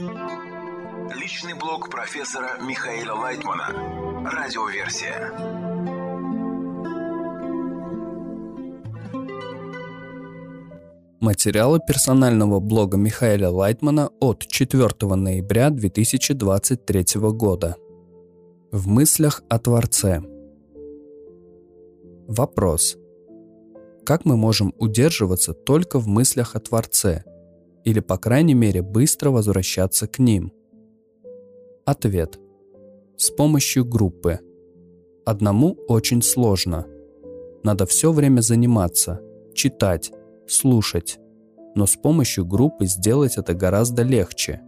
Личный блог профессора Михаила Лайтмана. Радиоверсия. Материалы персонального блога Михаила Лайтмана от 4 ноября 2023 года. В мыслях о Творце. Вопрос. Как мы можем удерживаться только в мыслях о Творце? Или, по крайней мере, быстро возвращаться к ним? Ответ. С помощью группы. Одному очень сложно. Надо все время заниматься, читать, слушать, но с помощью группы сделать это гораздо легче.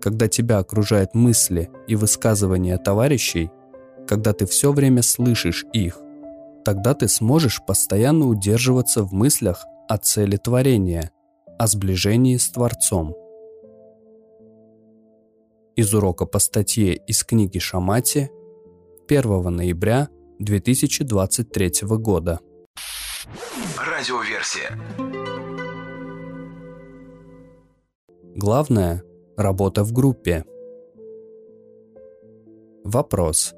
Когда тебя окружают мысли и высказывания товарищей, когда ты все время слышишь их, тогда ты сможешь постоянно удерживаться в мыслях о цели творения, о сближении с Творцом. Из урока по статье из книги Шамати 1 ноября 2023 года. Радиоверсия. Главное – работа в группе. Вопрос.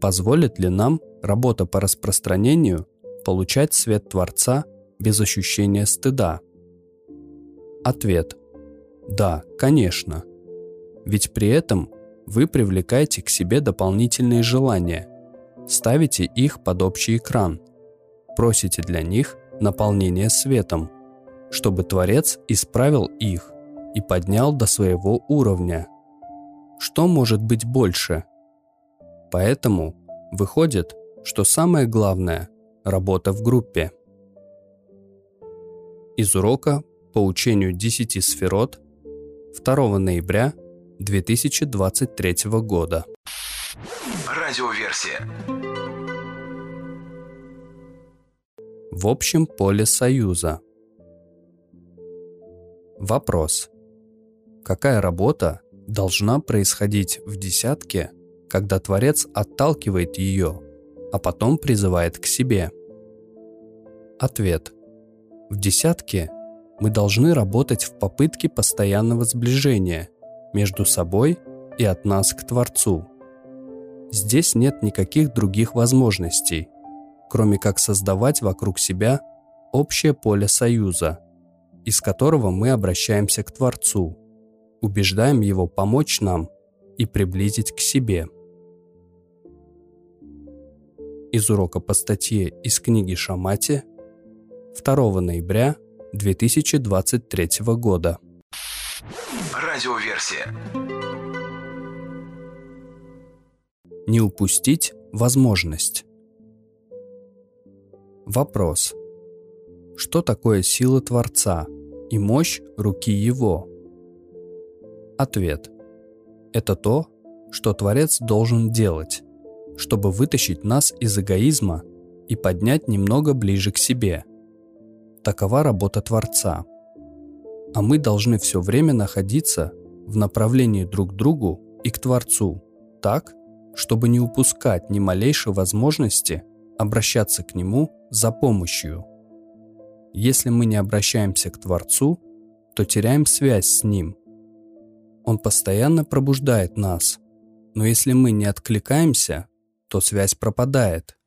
Позволит ли нам работа по распространению получать свет Творца без ощущения стыда? Ответ. Да, конечно. Ведь при этом вы привлекаете к себе дополнительные желания, ставите их под общий экран, просите для них наполнение светом, чтобы Творец исправил их и поднял до своего уровня. Что может быть больше? Поэтому выходит, что самое главное – работа в группе. Из урока по учению 10 сферот 2 ноября 2023 года. Радиоверсия. В общем поле Союза. Вопрос. Какая работа должна происходить в десятке, когда Творец отталкивает ее, а потом призывает к себе? Ответ. В десятке мы должны работать в попытке постоянного сближения между собой и от нас к Творцу. Здесь нет никаких других возможностей, кроме как создавать вокруг себя общее поле союза, из которого мы обращаемся к Творцу, убеждаем Его помочь нам и приблизить к себе. Из урока по статье из книги Шамати 2 ноября 2023 года. Радиоверсия. Не упустить возможность. Вопрос. Что такое сила Творца и мощь руки Его? Ответ. Это то, что Творец должен делать, чтобы вытащить нас из эгоизма и поднять немного ближе к себе – Такова работа Творца. А мы должны все время находиться в направлении друг к другу и к Творцу, так, чтобы не упускать ни малейшей возможности обращаться к Нему за помощью. Если мы не обращаемся к Творцу, то теряем связь с Ним. Он постоянно пробуждает нас, но если мы не откликаемся, то связь пропадает.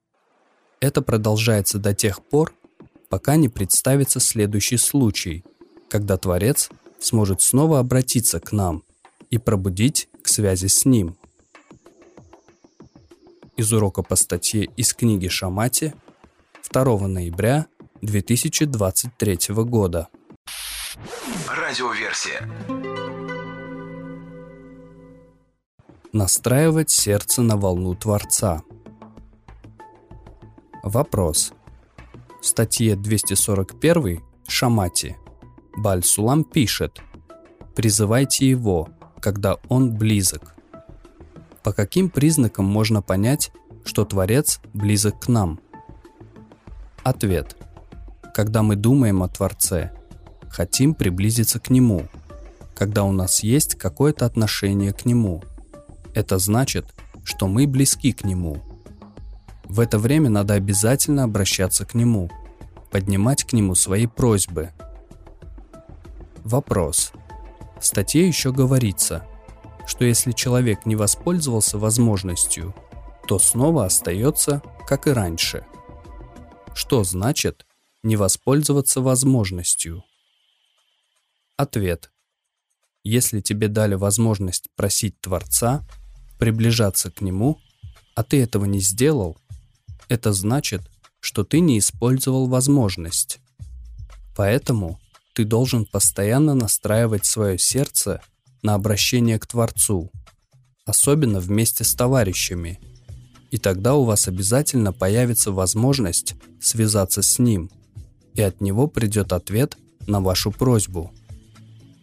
Это продолжается до тех пор, пока не представится следующий случай, когда Творец сможет снова обратиться к нам и пробудить к связи с Ним. Из урока по статье из книги Шамати 2 ноября 2023 года. Радиоверсия. Настраивать сердце на волну Творца. Вопрос. В статье 241 Шамати Баль-Сулам пишет «Призывайте его, когда он близок». По каким признакам можно понять, что Творец близок к нам? Ответ. Когда мы думаем о Творце, хотим приблизиться к Нему, когда у нас есть какое-то отношение к Нему. Это значит, что мы близки к Нему – в это время надо обязательно обращаться к нему, поднимать к нему свои просьбы. Вопрос. В статье еще говорится, что если человек не воспользовался возможностью, то снова остается, как и раньше. Что значит не воспользоваться возможностью? Ответ. Если тебе дали возможность просить Творца, приближаться к Нему, а ты этого не сделал, это значит, что ты не использовал возможность. Поэтому ты должен постоянно настраивать свое сердце на обращение к Творцу, особенно вместе с товарищами. И тогда у вас обязательно появится возможность связаться с Ним, и от Него придет ответ на вашу просьбу.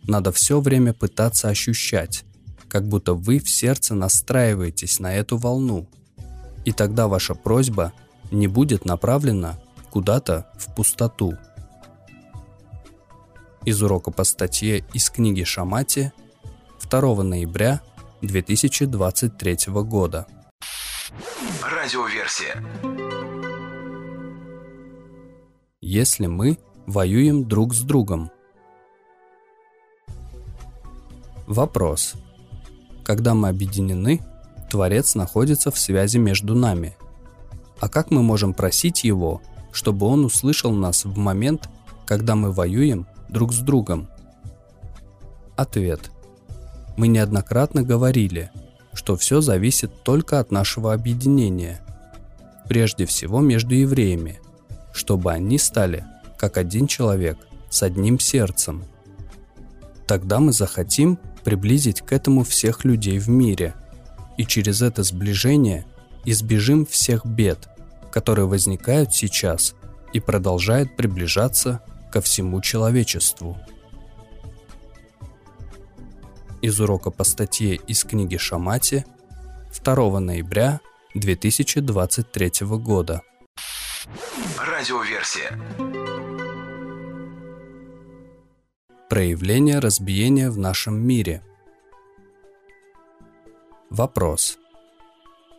Надо все время пытаться ощущать, как будто вы в сердце настраиваетесь на эту волну, и тогда ваша просьба не будет направлена куда-то в пустоту. Из урока по статье из книги Шамати 2 ноября 2023 года. Радиоверсия. Если мы воюем друг с другом. Вопрос. Когда мы объединены, Творец находится в связи между нами. А как мы можем просить Его, чтобы Он услышал нас в момент, когда мы воюем друг с другом? Ответ. Мы неоднократно говорили, что все зависит только от нашего объединения, прежде всего между евреями, чтобы они стали как один человек с одним сердцем. Тогда мы захотим приблизить к этому всех людей в мире, и через это сближение избежим всех бед, которые возникают сейчас и продолжают приближаться ко всему человечеству. Из урока по статье из книги Шамати 2 ноября 2023 года. Радиоверсия. Проявление разбиения в нашем мире. Вопрос.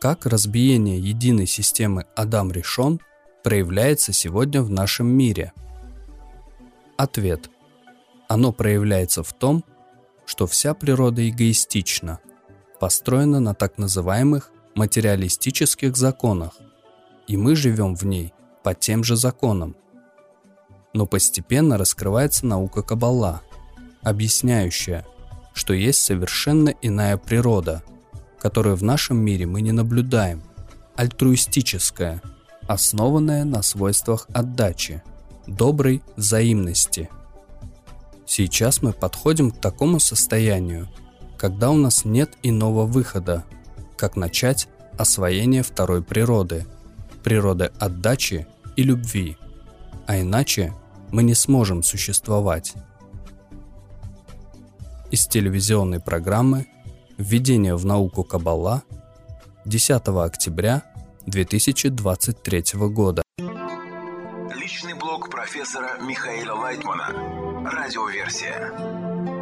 Как разбиение единой системы Адам решен проявляется сегодня в нашем мире? Ответ. Оно проявляется в том, что вся природа эгоистична, построена на так называемых материалистических законах, и мы живем в ней по тем же законам. Но постепенно раскрывается наука Каббала, объясняющая, что есть совершенно иная природа, которую в нашем мире мы не наблюдаем, альтруистическая, основанная на свойствах отдачи, доброй взаимности. Сейчас мы подходим к такому состоянию, когда у нас нет иного выхода, как начать освоение второй природы, природы отдачи и любви, а иначе мы не сможем существовать. Из телевизионной программы «Введение в науку Каббала» 10 октября 2023 года. Личный блог профессора Михаила Лайтмана. Радиоверсия.